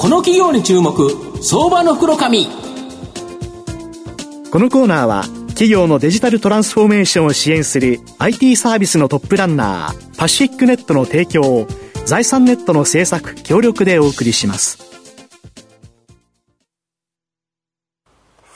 この企業に注目相場の袋紙。このコーナーは企業のデジタルトランスフォーメーションを支援する IT サービスのトップランナーパシフィックネットの提供を財産ネットの制作協力でお送りします。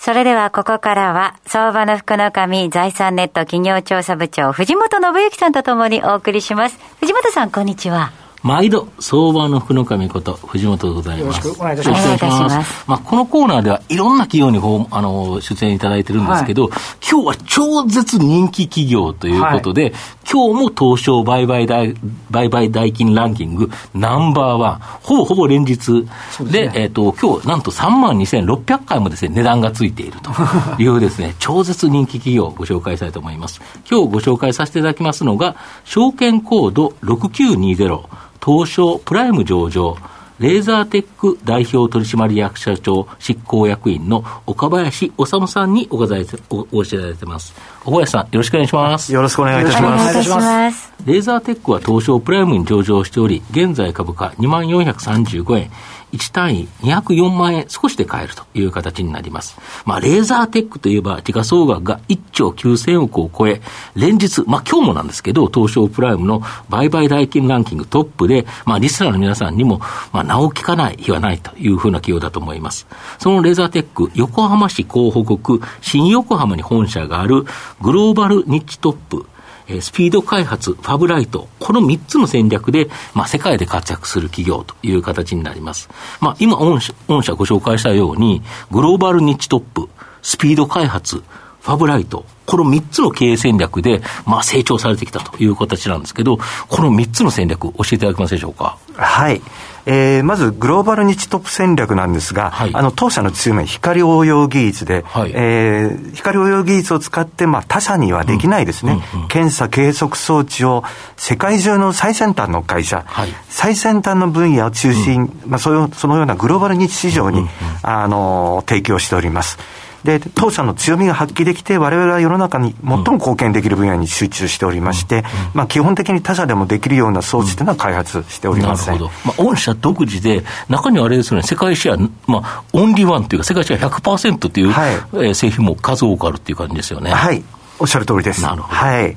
それではここからは相場の福の神財産ネット企業調査部長藤本信之さんとともにお送りします。藤本さんこんにちは毎度、相場の福の神こと、藤本でございます。よろしくお願いいたします。よろしくお願いします。まあ、このコーナーではいろんな企業にあの出演いただいてるんですけど、はい、今日は超絶人気企業ということで、はい、今日も東証売買代売買代金ランキングナンバーワン、ほぼほぼ連日で、で、ね、えっ、ー、と、今日なんと3万2600回もですね、値段がついていると いうですね、超絶人気企業をご紹介したいと思います。今日ご紹介させていただきますのが、証券コード6920、東証プライム上場、レーザーテック代表取締役社長執行役員の岡林修さんにお伺いおお教えられてます。岡林さん、よろしくお願いします。よろしくお願いいたします。しますレーザーテックは東証プライムに上場しており、現在株価2万435円、1単位204万円少しで買えるという形になります。まあ、レーザーテックといえば、時価総額が1兆9000億を超え、連日、まあ、今日もなんですけど、東証プライムの売買代金ランキングトップで、まあ、リスナーの皆さんにも、まあ、名を聞かない日はないというふうな企業だと思います。そのレーザーテック、横浜市港北区、新横浜に本社があるグローバルニッチトップ、えスピード開発、ファブライト、この3つの戦略で、まあ、世界で活躍する企業という形になります。まあ、今御社、御社ご紹介したように、グローバルニッチトップ、スピード開発、ファブライト、この3つの経営戦略で、まあ、成長されてきたという形なんですけど、この3つの戦略、教えていただけますでしょうか？はい。えー、まず、グローバルニッチトップ戦略なんですが、はい、あの、当社の強みは光応用技術で、はい、えー、光応用技術を使って、まあ、他社にはできないですね、うんうんうん、検査計測装置を世界中の最先端の会社、はい、最先端の分野を中心、うん、まあ、そのそのようなグローバルニッチ市場に、うんうんうん、あの、提供しております。で、当社の強みが発揮できて、我々は世の中に最も貢献できる分野に集中しておりまして、まあ、基本的に他社でもできるような装置というのは開発しております、ね、なるほど。まあ、御社独自で、中にはあれですね、世界シェア、まあ、オンリーワンというか、世界シェア100%という、はい、えー、製品も数多くあるっていう感じですよね。はい。おっしゃる通りです。なるほど。はい。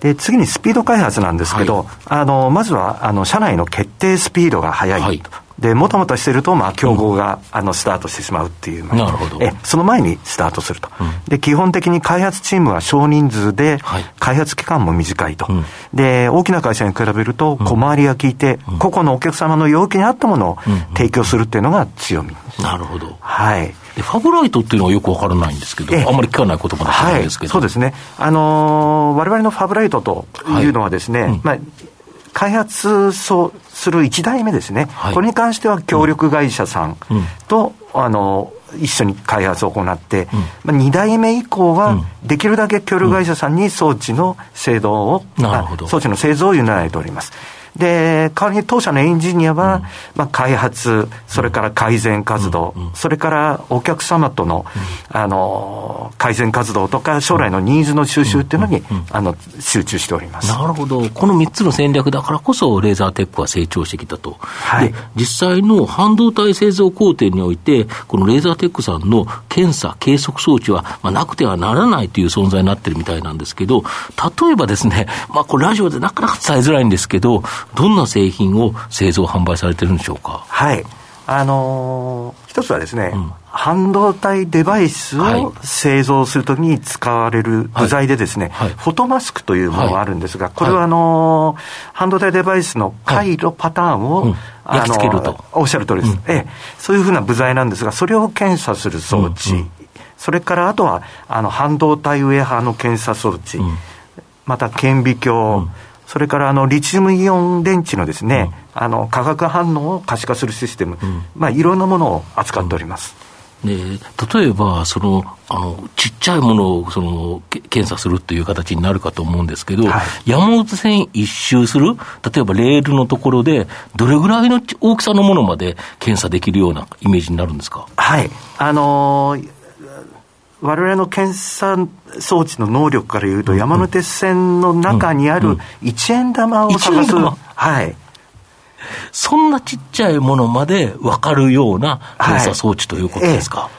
で、次にスピード開発なんですけど、はい、あの、まずは、あの、社内の決定スピードが速い。はいで、もたもたしてると、まあ、競合が、うん、あの、スタートしてしまうっていう。なるほど。え、その前にスタートすると。うん、で、基本的に開発チームは少人数で、はい、開発期間も短いと、うん、で、大きな会社に比べると、小回りが効いて、個々のお客様の要求に合ったものを提供するっていうのが強み、なるほど。はい。で、ファブライトっていうのはよくわからないんですけど、あんまり聞かない言葉なんですけど。はい、そうですね。あのー、我々のファブライトというのはですね、はい、まあ、開発する1代目ですね、はい、これに関しては協力会社さんと、うん、あの一緒に開発を行って、うん、まあ、2代目以降は、できるだけ協力会社さんに装置の製造を、うん、装置の製造を委ねております。で、代わりに当社のエンジニアは、うん、まあ、開発、それから改善活動、うんうん、それからお客様との、うん、あの、改善活動とか、将来のニーズの収集っていうのに、あの、集中しております。なるほど。この3つの戦略だからこそ、レーザーテックは成長してきたと。はい、で、実際の半導体製造工程において、このレーザーテックさんの検査、計測装置は、まあ、なくてはならないという存在になってるみたいなんですけど、例えばですね、まあ、これラジオでなかなか伝えづらいんですけど、どんな製品を製造、販売されてるんでしょうか？はい。あのー、一つはですね、うん、半導体デバイスを製造するときに使われる部材でですね、はい。はい、フォトマスクというものがあるんですが、これはあのー、半導体デバイスの回路パターンを、うん、あのー、おっしゃる通りです、うん、ええ。そういうふうな部材なんですが、それを検査する装置、うん。うん、それからあとは、あの、半導体ウェハーの検査装置、また顕微鏡、それからあのリチウムイオン電池のですね、うん、あの化学反応を可視化するシステム、うん、まあ、いろんなものを扱っております。で例えばそのあの、ちっちゃいものをその検査するという形になるかと思うんですけど、はい、山手線一周する、例えばレールのところで、どれぐらいの大きさのものまで検査できるようなイメージになるんですか？はい。あのー我々の検査装置の能力から言うと、山手線の中にある一円玉を探す、はい。そんなちっちゃいものまで分かるような検査装置ということですか？はい、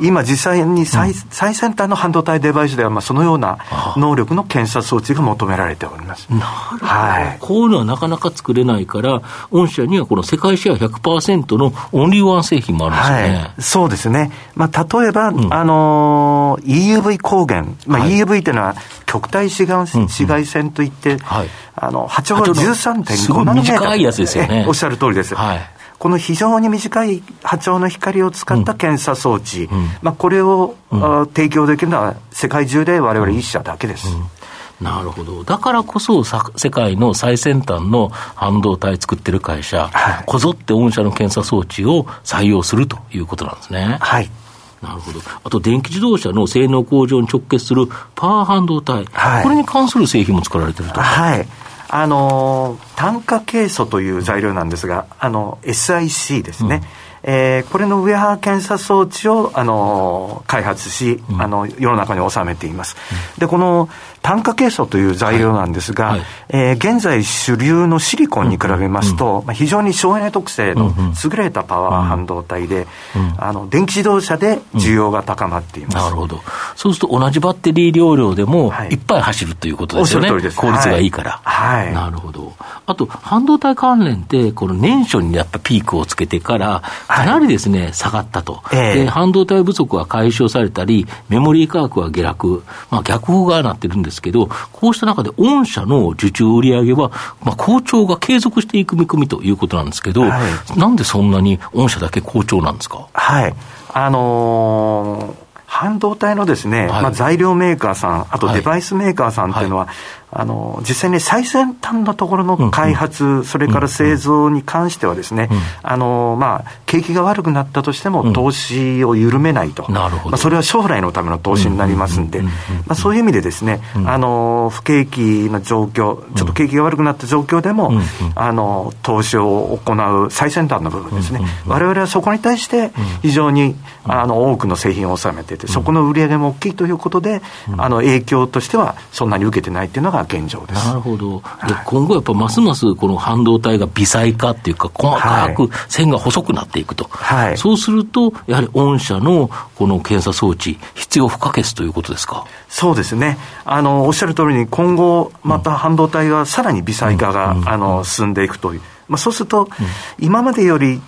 今、実際に最うん、最先端の半導体デバイスでは、まあ、そのような能力の検査装置が求められております。なるほど、はい、こういうのはなかなか作れないから、御社にはこの世界シェア100%のオンリーワン製品もあるんですね、はい、そうですね、まあ、例えば、うん、あの EUV 光源、まあ、EUV というのは極体紫外紫外線といって、はい、あの波長が13.5ナノメーター。短いやつですよね。おっしゃる通りです。はいこの非常に短い波長の光を使った検査装置、うん、まあ、これを、うん、提供できるのは世界中でわれわれ一社だけです。うんなるほど。だからこそ、世界の最先端の半導体作ってる会社、はい、こぞって御社の検査装置を採用するということなんですね。はい。なるほど。あと、電気自動車の性能向上に直結するパワー半導体、はい、これに関する製品も作られてると。はい。あの、炭化ケイ素という材料なんですが、あの、SIC ですね。うんえー、これのウェア検査装置を、あの開発し、うん、あの世の中に収めています。うん、でこの炭化ケイ素という材料なんですが、はい。はい、えー、現在主流のシリコンに比べますと、うん、まあ、非常に省エネ特性の優れたパワー半導体で、あの電気自動車で需要が高まっています、なるほど。そうすると同じバッテリー容量でもい。っぱい走るということですよね。効率がいいから。はい。なるほど。あと、半導体関連って、この年初にやっぱピークをつけてから、かなりですね、下がったと。で、半導体不足は解消されたり、メモリー価格は下落、まあ逆風がなってるんですけど、こうした中で御社の受注売上は、まあ、好調が継続していく見込みということなんですけど、はい、なんでそんなに御社だけ好調なんですか？はい。あのー半導体のですね、はい、まあ、材料メーカーさん、あとデバイスメーカーさんっていうのは、はい、あの実際に最先端のところの開発、それから製造に関してはですね、あのまあ、景気が悪くなったとしても、投資を緩めないと、まあ、それは将来のための投資になりますんで、そういう意味でですね、あの不景気の状況、ちょっと景気が悪くなった状況でも、あの投資を行う最先端の部分ですね、われわれはそこに対して非常にあの多くの製品を収めてて、そこの売り上げも大きいということで、あの影響としてはそんなに受けてないっていうのが現状です。なるほど。で、今後やっぱますますこの半導体が微細化っていうか、細かく線が細くなっていくと。はい。そうすると、やはり御社のこの検査装置、必要不可欠ということですか？そうですね。あの、おっしゃる通りに、今後、また半導体がさらに微細化が、あの、進んでいくという。まあ、そうすると、今までより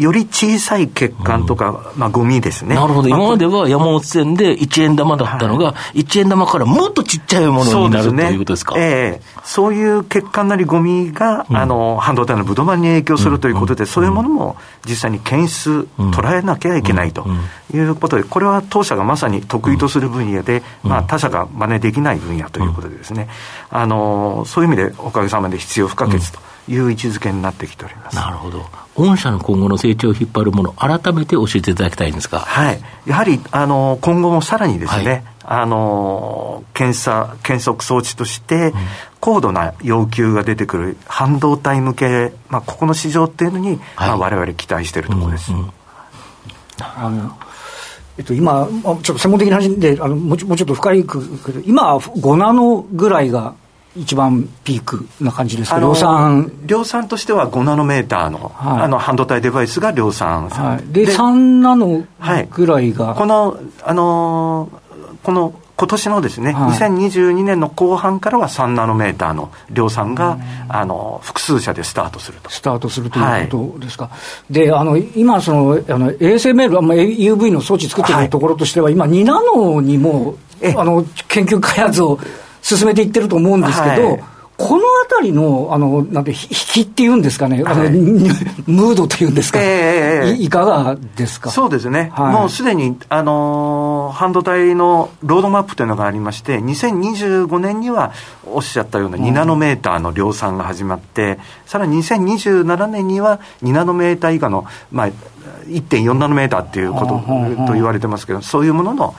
より小さい血管とか、うん、まあ、ゴミですね。なるほど。今までは山本線で1円玉だったのが、はい、1円玉からもっとちっちゃいものになる、ね、ということですか？ええ。ー、そういう血管なりゴミが、うん、あの、半導体のブドウ板に影響するということで、うん、そういうものも実際に検出、捉えなきゃいけないということで、これは当社がまさに得意とする分野で、まあ、他社が真似できない分野ということでですね、あの、そういう意味でおかげさまで必要不可欠と。いう位置づけになってきております。なるほど、御社の今後の成長を引っ張るもの、改めて教えていただきたいんですが、はい、やはりあの今後もさらにですね、はい、あの検査、検測装置として、高度な要求が出てくる半導体向け、まあ、ここの市場っていうのに、はい。まあ、我々期待しているところです。うんうん、あのえっと、今、ちょっと専門的な話で、あのもうちょっと深いく、今、5ナノぐらいが一番ピークな感じですか、量産。量産としては5ナノメーターの,、はい、あの半導体デバイスが量産、はい、でで3ナノぐらいが、はい、この、あのー、この今年のですね、はい、2022年の後半からは3ナノメーターの量産が、あの複数社でスタートすると。スタートするということですか？はい、で、あの今そのあの、衛星メール、まあ、UV の装置作ってるところとしては、はい、今、2ナノにもあの研究開発を進めていってると思うんですけど、はい、このあたりの、あの、なんて、引きっていうんですかね、はい、ムードというんですか、えー、いかがですか？そうですね、はい、もうすでに、あのー、半導体のロードマップというのがありまして、2025年にはおっしゃったような2ナノメーターの量産が始まって、さらに2027年には2ナノメーター以下の、まあ、1.4ナノメーターっていうことと言われてますけど、そういうものの、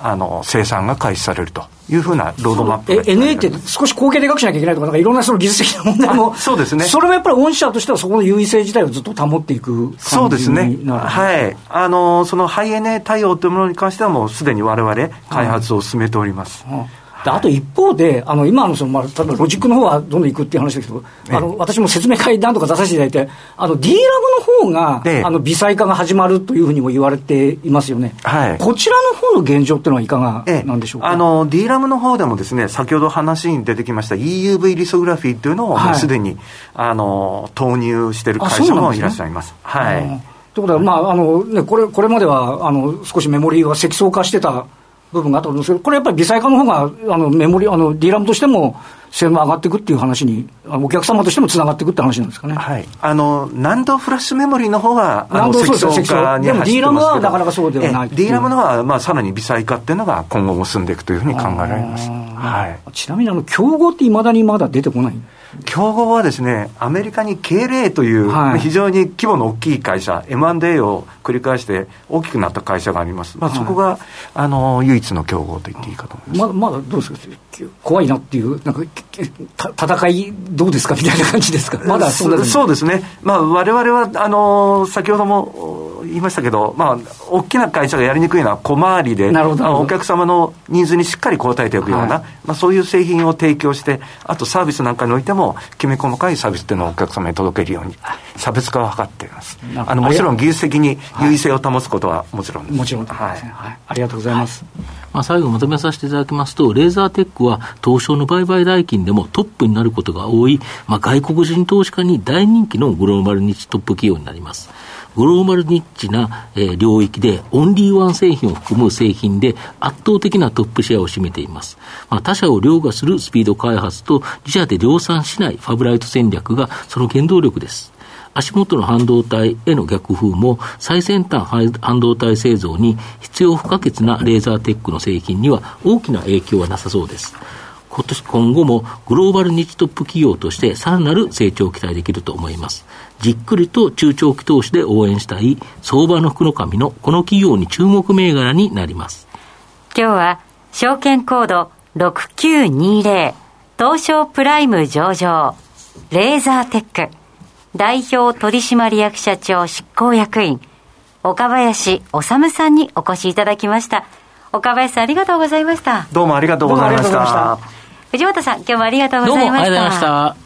あの生産が開始されるというふうなロードマップ NA って少し後継で学しなきゃいけないとか、なんかいろんなその技術的な問題も、そうですね、それもやっぱり御社としては、そこの優位性自体をずっと保っていくそうですね、はい、あのそのハイエネ対応というものに関しては、もうすでにわれわれ開発を進めております。はいあと一方で、あの今のその、まあ、例えばロジックの方はどんどんいくっていう話ですけど、あの私も説明会何度か出させていただいて、あの D ラブの方が、あの微細化が始まるというふうにも言われていますよね、はい、こちらの方の現状っていうのはいかがなんでしょうか、あの D ラムの方でもですね、先ほど話に出てきました EUV リソグラフィーっていうのを、すでにあの投入している会社もいらっしゃいます。はい。ということは、まああのね、これこれまではあの少しメモリーが積層化してた部分があったと思うんですけど、これやっぱり微細化の方があのメモリあの D ラムとしても性能上がっていくっていう話に、お客様としてもつながっていくって話なんですかね。はい。あの、難度フラッシュメモリーの方が、難度そうですね、でも D ラムはなかなかそうではない。D ラムのは、まあ、さらに微細化っていうのが今後も進んでいくというふうに考えられます。はい。ちなみに、あの、競合っていまだにまだ出てこない競合はですね、アメリカに KLA という、はい、非常に規模の大きい会社、M&A を繰り返して大きくなった会社があります。まあ、そこが、はい、あの、唯一の競合と言っていいかと思います。まだ、まだどうですか？怖いなっていう、なんか、戦いどうですか？みたいな感じですか？まだそうそうですね。まあ、我々は、あの、先ほども言いましたけど、まあ、大きな会社がやりにくいのは小回りで、お客様のニーズにしっかり応えていくような、はい、まあ、そういう製品を提供して、あとサービスなんかにおいても、きめ細かいサービスっていうのをお客様に届けるように、差別化を図っています。あのもちろん技術的に優位性を保つことはもちろんです。もちろん、はい、はい。ありがとうございます。まあ、最後まとめさせていただきますと、レーザーテックは東証の売買代金でもトップになることが多い、まあ、外国人投資家に大人気のグローバルニッチトップ企業になります。グローバルニッチな、えー、領域でオンリーワン製品を含む製品で圧倒的なトップシェアを占めています。まあ、他社を凌駕するスピード開発と自社で量産しないファブライト戦略がその原動力です。足元の半導体への逆風も最先端半導体製造に必要不可欠なレーザーテックの製品には大きな影響はなさそうです。今年今後もグローバルニッチトップ企業としてさらなる成長を期待できると思います。じっくりと中長期投資で応援したい相場の福の神のこの企業に注目銘柄になります。今日は証券コード6920東証プライム上場レーザーテック代表取締役社長執行役員岡林修さんにお越しいただきました。岡林さんありがとうございました。どうもありがとうございました。藤本さん、今日もありがとうございました。どうもありがとうございました。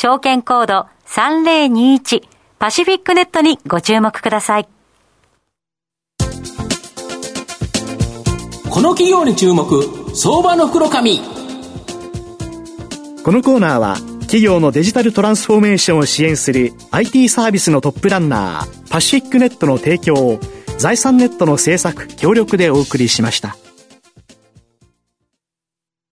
証券コード3021パシフィックネットにご注目ください。この企業に注目、相場の袋紙。このコーナーは、企業のデジタルトランスフォーメーションを支援する IT サービスのトップランナー、パシフィックネットの提供を、財産ネットの制作、協力でお送りしました。